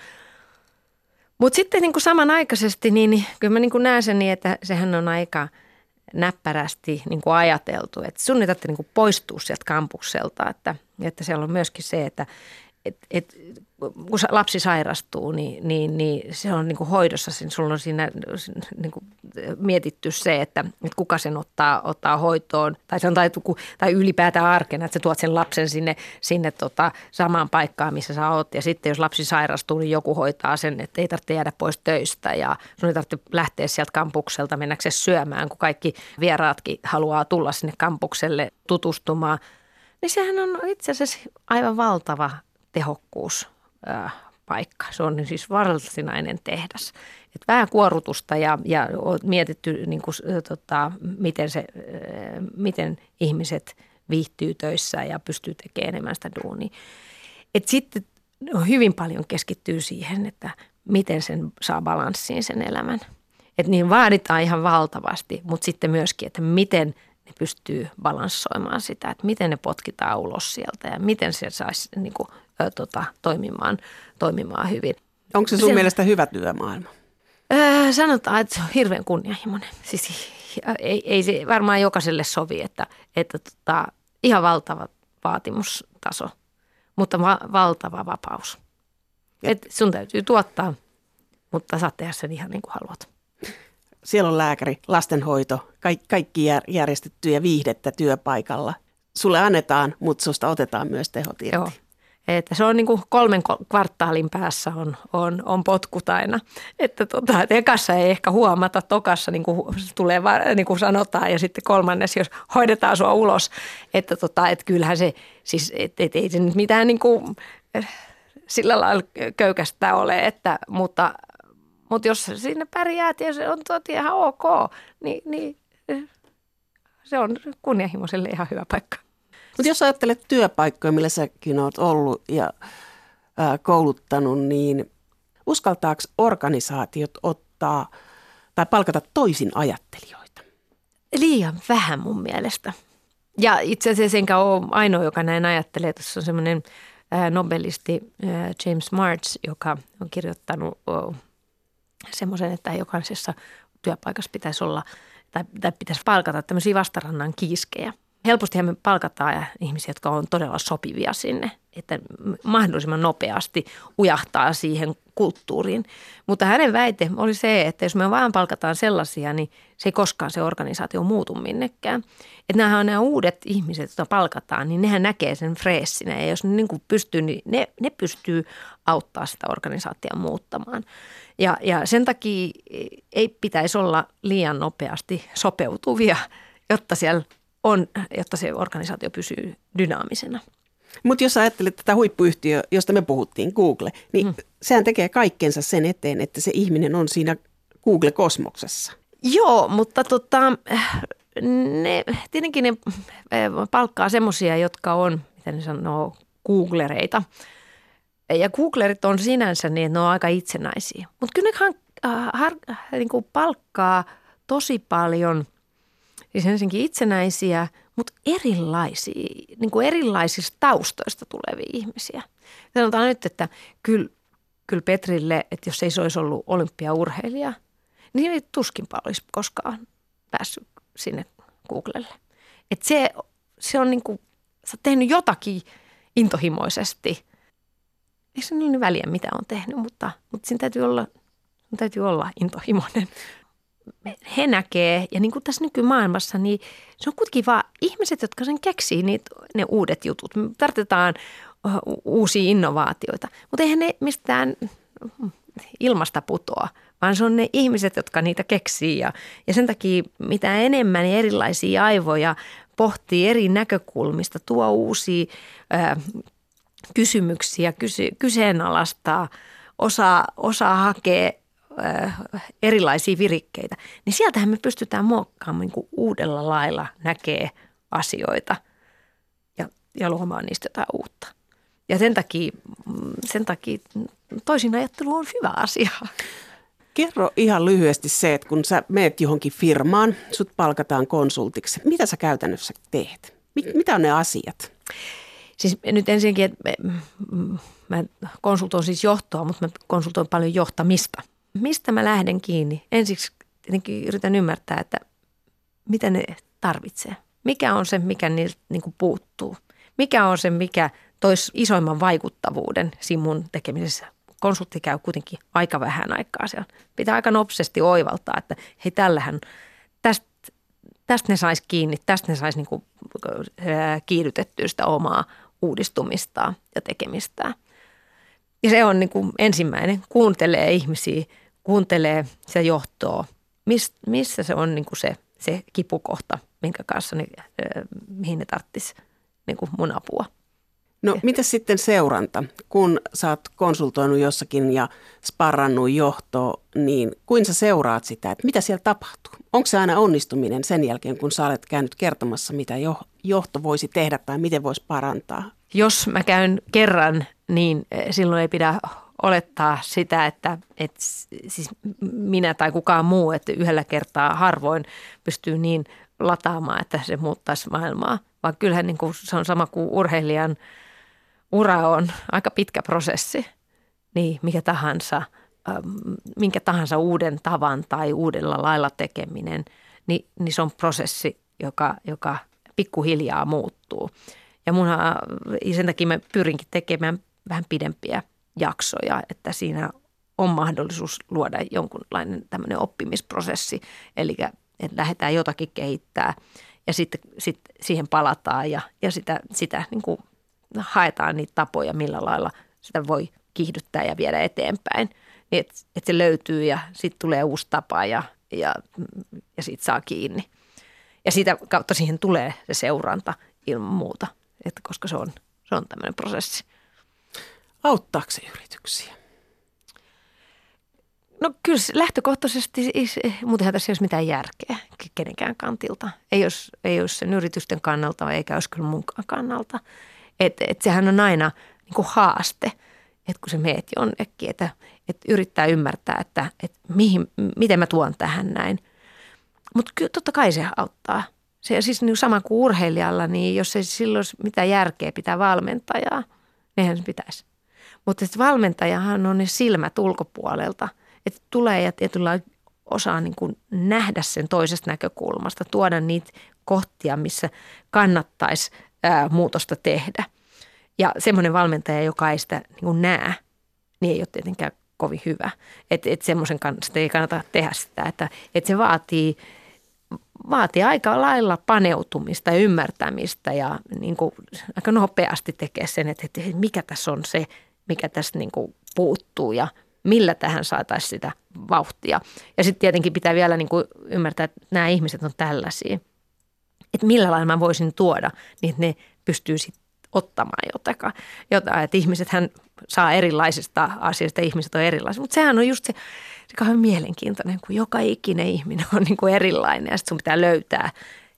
[SPEAKER 1] Mutta sitten niin kuin samanaikaisesti, niin, kyllä mä niin kuin näen sen niin, että sehän on aika näppärästi niin kuin ajateltu, että sun ei niin poistua sieltä kampukselta, että, että siellä on myöskin se, että et, et, kun lapsi sairastuu, niin, niin, niin se on niin kuin hoidossa, sulla on siinä niin kuin mietitty se, että, että kuka sen ottaa, ottaa hoitoon, tai, se on, tai, tai ylipäätään arkena, että sä tuot sen lapsen sinne, sinne tota, samaan paikkaan, missä sä oot, ja sitten jos lapsi sairastuu, niin joku hoitaa sen, että ei tarvitse jäädä pois töistä, ja sun ei tarvitse lähteä sieltä kampukselta mennäkseen syömään, kun kaikki vieraatkin haluaa tulla sinne kampukselle tutustumaan, niin sehän on itse asiassa aivan valtava tehokkuus paikka. Se on siis varsinainen tehdas. Et vähän kuorutusta ja, ja on mietitty, niin kuin, tota, miten, se, miten ihmiset viihtyy töissä ja pystyy tekemään enemmän sitä duunia. Et sitten hyvin paljon keskittyy siihen, että miten sen saa balanssiin sen elämän. Et niin vaaditaan ihan valtavasti, mutta sitten myöskin, että miten ne pystyy balanssoimaan sitä, että miten ne potkitaan ulos sieltä ja miten se saisi niin kuin, ö, tota, toimimaan, toimimaan hyvin.
[SPEAKER 2] Onko se sun se, mielestä hyvä työmaailma?
[SPEAKER 1] Öö, sanotaan, että se on hirveän kunnianhimoinen. Siis ei, ei se varmaan jokaiselle sovi, että, että tota, ihan valtava vaatimustaso, mutta va- valtava vapaus. Et sun täytyy tuottaa, mutta saat tehdä sen ihan niin kuin haluat.
[SPEAKER 2] Siellä on lääkäri, lastenhoito, kaikki, kaikki järjestettyjä viihdettä työpaikalla. Sulle annetaan, mutta susta otetaan myös tehot irti. Joo.
[SPEAKER 1] Että se on niin kuin kolmen kvartaalin päässä on, on, on potkut aina. Että tota, et ekassa ei ehkä huomata, tokassa niin kuin tulee niin kuin sanotaan ja sitten kolmannes, jos hoidetaan sua ulos. Että tota, et kyllähän se, siis et, et, ei se nyt mitään niin kuin, eh, sillä lailla köykästä ole, että, mutta, mutta jos sinne pärjäät ja se on toti ihan ok, niin, niin eh, se on kunnianhimoiselle ihan hyvä paikka.
[SPEAKER 2] Mutta jos ajattelet työpaikkoja, millä säkin olet ollut ja ää, kouluttanut, niin uskaltaako organisaatiot ottaa tai palkata toisin ajattelijoita?
[SPEAKER 1] Liian vähän mun mielestä. Ja itse asiassa enkä ole ainoa, joka näin ajattelee. Tässä on semmoinen nobelisti James March, joka on kirjoittanut semmoisen, että jokaisessa työpaikassa pitäisi olla tai, tai pitäisi palkata tämmöisiä vastarannan kiiskejä – helposti me palkataan ihmisiä, jotka on todella sopivia sinne, että mahdollisimman nopeasti ujahtaa siihen kulttuuriin. Mutta hänen väite oli se, että jos me vaan palkataan sellaisia, niin se ei koskaan se organisaatio muutu minnekään. Että nämä on nämä uudet ihmiset, joita palkataan, niin nehän näkee sen freessinä ja jos ne niin kuin pystyy, niin ne, ne pystyy auttaa sitä organisaatiota muuttamaan. Ja, ja sen takia ei pitäisi olla liian nopeasti sopeutuvia, jotta siellä on, jotta se organisaatio pysyy dynaamisena.
[SPEAKER 2] Mutta jos ajattelet tätä huippuyhtiöä, josta me puhuttiin, Google, niin hmm. sehän tekee kaikkensa sen eteen, että se ihminen on siinä Google-kosmoksessa.
[SPEAKER 1] Joo, mutta tota, ne, tietenkin ne eh, palkkaa semmoisia, jotka on, miten ne sanoo, googlereita. Ja googlerit on sinänsä niin, että ne on aika itsenäisiä. Mutta kyllä ne äh, har, niin kuin palkkaa tosi paljon – Siis ensinnäkin itsenäisiä, mutta erilaisia, niin kuin erilaisista taustoista tulevia ihmisiä. Sanotaan nyt, että kyllä, kyllä Petrille, että jos ei se olisi ollut olympiaurheilija, niin ei tuskinpa olisi koskaan päässyt sinne Googlelle. Että se, se on niin kuin, sä oot tehnyt jotakin intohimoisesti. Ei se niin väliä, mitä on tehnyt, mutta, mutta siinä täytyy olla, täytyy olla intohimoinen he näkee, ja niin kuin tässä nykymaailmassa, niin se on kuitenkin vaan ihmiset, jotka sen keksii, niitä, ne uudet jutut. Me tarvitaan uusia innovaatioita, mutta eihän ne mistään ilmasta putoa, vaan se on ne ihmiset, jotka niitä keksii. Ja, ja sen takia mitä enemmän erilaisia aivoja pohtii eri näkökulmista, tuo uusia ää, kysymyksiä, kysy, kyseenalaistaa – osaa, osaa hakea erilaisia virikkeitä, niin sieltähän me pystytään muokkaamaan niin uudella lailla näkee asioita ja, ja luomaan niistä jotain uutta. Ja sen takia, sen takia toisin ajattelu on hyvä asia.
[SPEAKER 2] Kerro ihan lyhyesti se, että kun sä meet johonkin firmaan, sut palkataan konsultiksi. Mitä sä käytännössä teet? Mitä on ne asiat?
[SPEAKER 1] Siis nyt ensinnäkin, että mä konsultoin siis johtoa, mutta mä konsultoin paljon johtamista. Mistä mä lähden kiinni? Ensiksi tietenkin yritän ymmärtää, että mitä ne tarvitsee. Mikä on se, mikä niiltä niin kuin puuttuu? Mikä on se, mikä toisi isoimman vaikuttavuuden siinä mun tekemisessä? Konsultti käy kuitenkin aika vähän aikaa siellä. Pitää aika nopsesti oivaltaa, että hei tällähän, tästä, tästä ne saisi kiinni, tästä ne saisi niin kuin, kiihdytettyä sitä omaa uudistumista ja tekemistä. Ja se on niin kuin ensimmäinen, kuuntelee ihmisiä, kuuntelee se johtoa, Mis, missä se on niin kuin se, se kipukohta, minkä kanssa ne, mihin ne tarvitsisi niin kuin mun apua.
[SPEAKER 2] No mitä sitten seuranta? Kun sä oot konsultoinut jossakin ja sparrannut johtoa, niin kuin sä seuraat sitä, että mitä siellä tapahtuu? Onko se aina onnistuminen sen jälkeen, kun sä olet käynyt kertomassa, mitä johto voisi tehdä tai miten voisi parantaa?
[SPEAKER 1] Jos mä käyn kerran, niin eh, silloin ei pidä olettaa sitä, että, että siis minä tai kukaan muu, että yhdellä kertaa harvoin pystyy niin lataamaan, että se muuttaisi maailmaa. Vaan kyllähän niin kuin se on sama kuin urheilijan – ura on aika pitkä prosessi, niin mikä tahansa, ähm, minkä tahansa uuden tavan tai uudella lailla tekeminen, niin, niin se on prosessi, joka, joka pikkuhiljaa muuttuu. Ja mun, sen takia mä pyrinkin tekemään vähän pidempiä jaksoja, että siinä on mahdollisuus luoda jonkunlainen tämmöinen oppimisprosessi, eli että lähdetään jotakin kehittää ja sitten sit siihen palataan ja, ja sitä, sitä niin kuin haetaan niitä tapoja, millä lailla sitä voi kiihdyttää ja viedä eteenpäin. Niin että et se löytyy ja sitten tulee uusi tapa ja, ja, ja siitä saa kiinni. Ja siitä kautta siihen tulee se seuranta ilman muuta, että koska se on, se on tämmöinen prosessi.
[SPEAKER 2] Auttaako se yrityksiä?
[SPEAKER 1] No kyllä lähtökohtaisesti, muutenhan tässä ei olisi mitään järkeä kenenkään kantilta. Ei olisi, ei olisi sen yritysten kannalta eikä olisi kyllä munkaan kannalta. Että et sehän on aina niin kuin haaste, että kun se meet jonnekin, että, että yrittää ymmärtää, että, että mihin, miten mä tuon tähän näin. Mutta kyllä totta kai se auttaa. Se siis niin sama kuin urheilijalla, niin jos ei silloin mitään järkeä pitää valmentajaa, eihän se pitäisi. Mutta valmentajahan on ne silmät ulkopuolelta, että tulee ja tietyllä osaa niin kuin nähdä sen toisesta näkökulmasta, tuoda niitä kohtia, missä kannattaisi ää, muutosta tehdä. Ja semmoinen valmentaja, joka ei sitä niin kuin näe, niin ei ole tietenkään kovin hyvä. Että et semmoisen kanssa ei kannata tehdä sitä, että et se vaatii, vaatii aika lailla paneutumista ja ymmärtämistä ja niin kuin aika nopeasti tekee sen, että, että mikä tässä on se, mikä tässä niin kuin puuttuu ja millä tähän saataisiin sitä vauhtia. Ja sitten tietenkin pitää vielä niin kuin ymmärtää, että nämä ihmiset on tällaisia – että millä lailla mä voisin tuoda, niin että ne pystyy sitten ottamaan jotain. jotain. Että ihmiset hän saa erilaisista asioista, ihmiset on erilaisia. Mutta sehän on just se, se kauhean mielenkiintoinen, kun joka ikinen ihminen on niin kuin erilainen ja sitten sun pitää löytää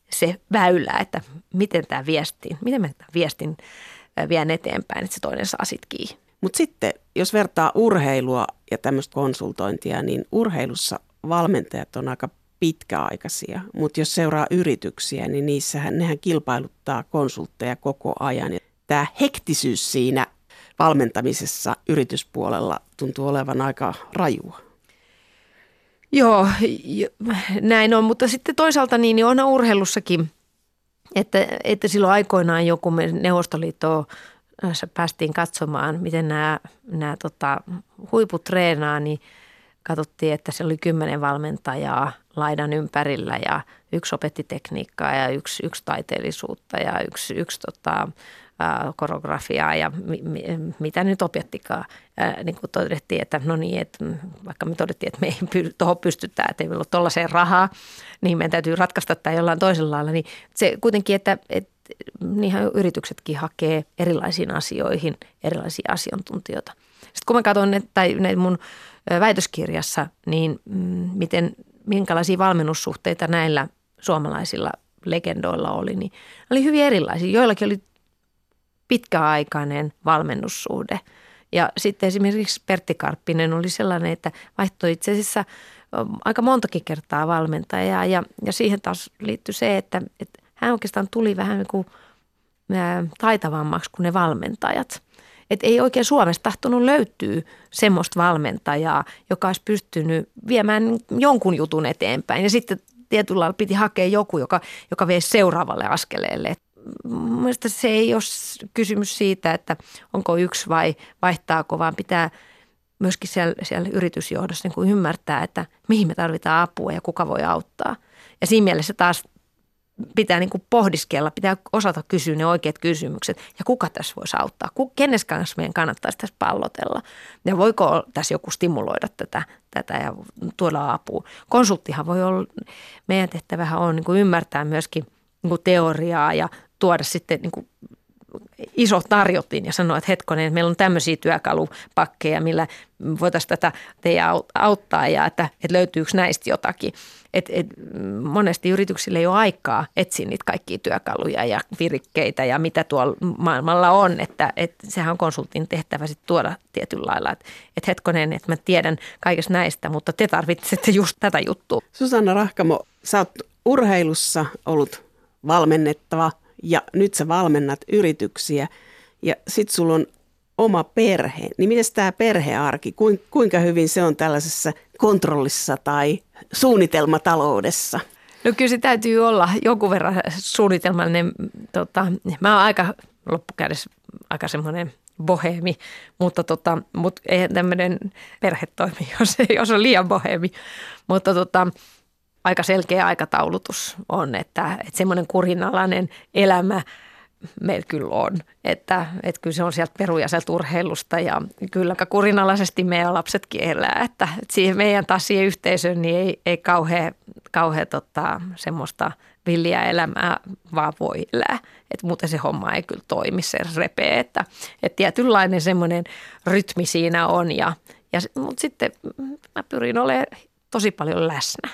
[SPEAKER 1] se väylä, että miten tämä viestin, miten mä tämän viestin vien eteenpäin, että se toinen saa sitten kiinni.
[SPEAKER 2] Mutta sitten, jos vertaa urheilua ja tämmöistä konsultointia, niin urheilussa valmentajat on aika pitkäaikaisia, mutta jos seuraa yrityksiä, niin niissähän nehän kilpailuttaa konsultteja koko ajan. Tämä hektisyys siinä valmentamisessa yrityspuolella tuntuu olevan aika rajua.
[SPEAKER 1] Joo, näin on, mutta sitten toisaalta niin, niin onhan urheilussakin, että, että silloin aikoinaan joku me Neuvostoliittoon päästiin katsomaan, miten nämä, nämä tota, huiput treenaa, niin katsottiin, että se oli kymmenen valmentajaa laidan ympärillä ja yksi opetti tekniikkaa ja yksi, yksi taiteellisuutta ja yksi, yksi tota, koreografiaa ja mi, mi, mitä nyt opettikaan. Ää, niin kuin todettiin, että no niin, että vaikka me todettiin, että me ei py, tuohon pystytä, että ei ole tuollaiseen rahaa, niin meidän täytyy ratkaista tämä jollain toisella lailla. Niin se kuitenkin, että, että niinhän yrityksetkin hakee erilaisiin asioihin erilaisia asiantuntijoita. Sitten kun mä katson ne, tai ne mun väitöskirjassa, niin mm, miten, minkälaisia valmennussuhteita näillä suomalaisilla legendoilla oli, niin oli hyvin erilaisia. Joillakin oli pitkäaikainen valmennussuhde. Ja sitten esimerkiksi Pertti Karppinen oli sellainen, että vaihtoi itse asiassa aika montakin kertaa valmentajaa. Ja, ja siihen taas liittyi se, että, että hän oikeastaan tuli vähän niin kuin taitavammaksi kuin ne valmentajat. Et ei oikein Suomesta tahtonut löytyä semmoista valmentajaa, joka olisi pystynyt viemään jonkun jutun eteenpäin. Ja sitten tietyllä lailla piti hakea joku, joka, joka vei seuraavalle askeleelle. Mielestäni se ei ole kysymys siitä, että onko yksi vai vaihtaako, vaan pitää myöskin siellä, siellä yritysjohdossa niin kuin ymmärtää, että mihin me tarvitaan apua ja kuka voi auttaa. Ja siinä mielessä taas pitää niin kuin pohdiskella, pitää osata kysyä ne oikeat kysymykset. Ja kuka tässä voisi auttaa, kenes kanssa meidän kannattaisi tässä pallotella? Ja voiko tässä joku stimuloida tätä, tätä ja tuoda apua. Konsulttihan voi olla, meidän tehtävähän on niin kuin ymmärtää myöskin niin kuin teoriaa ja tuoda sitten niin kuin iso tarjotin ja sanoa, että hetkonen, että meillä on tämmöisiä työkalupakkeja, millä voitaisiin tätä teidän auttaa ja että, että löytyykö näistä jotakin. Et, et, monesti yrityksille ei ole aikaa etsiä niitä kaikkia työkaluja ja virikkeitä ja mitä tuolla maailmalla on, että et, sehän on konsultin tehtävä sitten tuoda tietyllä lailla, että et hetkonen, että mä tiedän kaikesta näistä, mutta te tarvitsette just tätä juttua.
[SPEAKER 2] Susanna Rahkamo, sä oot urheilussa ollut valmennettava – ja nyt sä valmennat yrityksiä ja sit sulla on oma perhe. Niin miten tämä perhearki, kuinka hyvin se on tällaisessa kontrollissa tai suunnitelmataloudessa?
[SPEAKER 1] No kyllä se täytyy olla jonkun verran suunnitelmallinen. Tota, mä oon aika loppukädessä aika semmoinen boheemi, mutta, tota, mutta eihän tämmöinen perhe toimi, jos, jos on liian boheemi. Mutta tota, aika selkeä aikataulutus on, että, että semmoinen kurinalainen elämä meillä kyllä on. Että, että kyllä se on sieltä peruja sieltä urheilusta ja kyllä kurinalaisesti meidän lapsetkin elää. Että, että siihen meidän taas siihen yhteisöön niin ei, ei kauhean, kauhean tota, semmoista villiä elämää vaan voi elää. Että muuten se homma ei kyllä toimi, se repee. Että, että tietynlainen semmoinen rytmi siinä on ja, ja mutta sitten mä pyrin olemaan tosi paljon läsnä.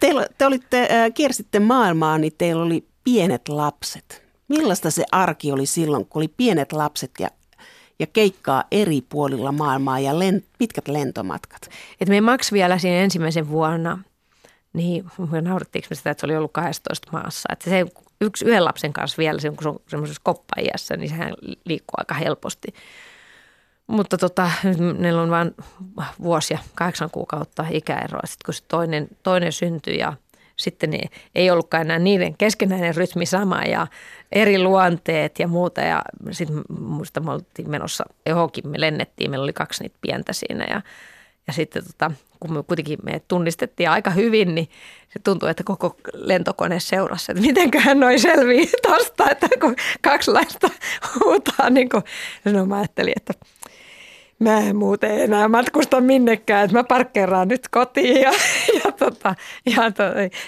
[SPEAKER 2] Teillä, te olitte, äh, kiersitte maailmaa, niin teillä oli pienet lapset. Millaista se arki oli silloin, kun oli pienet lapset ja, ja keikkaa eri puolilla maailmaa ja len, pitkät lentomatkat?
[SPEAKER 1] Et me Max vielä siinä ensimmäisen vuonna, niin naurattiinko me sitä, että se oli ollut 12 maassa. Että se yksi yhden lapsen kanssa vielä, kun se on semmoisessa koppaiässä, niin sehän liikkuu aika helposti. Mutta tota, meillä on vain vuosia, kahdeksan kuukautta ikäeroa, sitten kun se toinen, toinen syntyi ja sitten niin ei ollutkaan enää niiden keskenäinen rytmi sama ja eri luonteet ja muuta. Ja sitten muista me oltiin menossa johonkin, me lennettiin, meillä oli kaksi niitä pientä siinä ja, ja sitten tota, kun me kuitenkin me tunnistettiin aika hyvin, niin se tuntui, että koko lentokone seurasi, että mitenköhän noin selvii tosta, että kun kaksi laista huutaa, niin kuin, no mä ajattelin, että mä en muuten enää matkusta minnekään, että mä parkkeeraan nyt kotiin ja, ja, tota, ja to,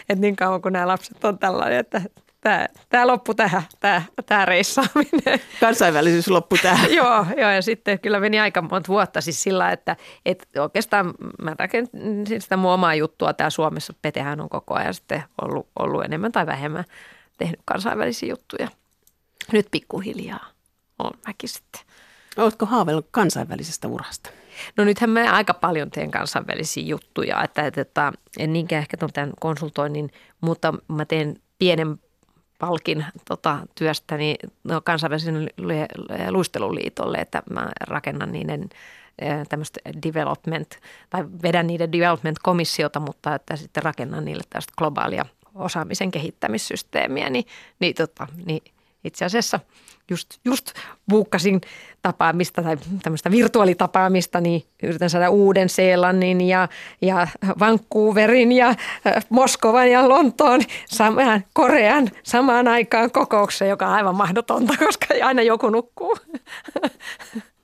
[SPEAKER 1] että niin kauan kun nämä lapset on tällainen, että tämä, tämä loppu tähän, tämä, tämä reissaaminen.
[SPEAKER 2] Kansainvälisyys loppu tähän.
[SPEAKER 1] joo, joo, ja sitten kyllä meni aika monta vuotta siis sillä, että, että oikeastaan mä rakensin sitä mun omaa juttua täällä Suomessa. Petehän on koko ajan sitten ollut, ollut enemmän tai vähemmän tehnyt kansainvälisiä juttuja. Nyt pikkuhiljaa on mäkin sitten
[SPEAKER 2] Oletko haaveillut kansainvälisestä urasta?
[SPEAKER 1] No nythän mä aika paljon teen kansainvälisiä juttuja, että, että, että en niinkään ehkä tämän konsultoinnin, mutta mä teen pienen palkin tota, työstäni no, kansainvälisen luisteluliitolle, että mä rakennan niiden tämmöistä development, tai vedän niiden development-komissiota, mutta että sitten rakennan niille tästä globaalia osaamisen kehittämissysteemiä, niin, niin, tota, niin itse asiassa – just, just buukkasin tapaamista tai tämmöistä virtuaalitapaamista, niin yritän saada uuden Seelannin ja, ja Vancouverin ja äh, Moskovan ja Lontoon samaan Korean samaan aikaan kokoukseen, joka on aivan mahdotonta, koska aina joku nukkuu.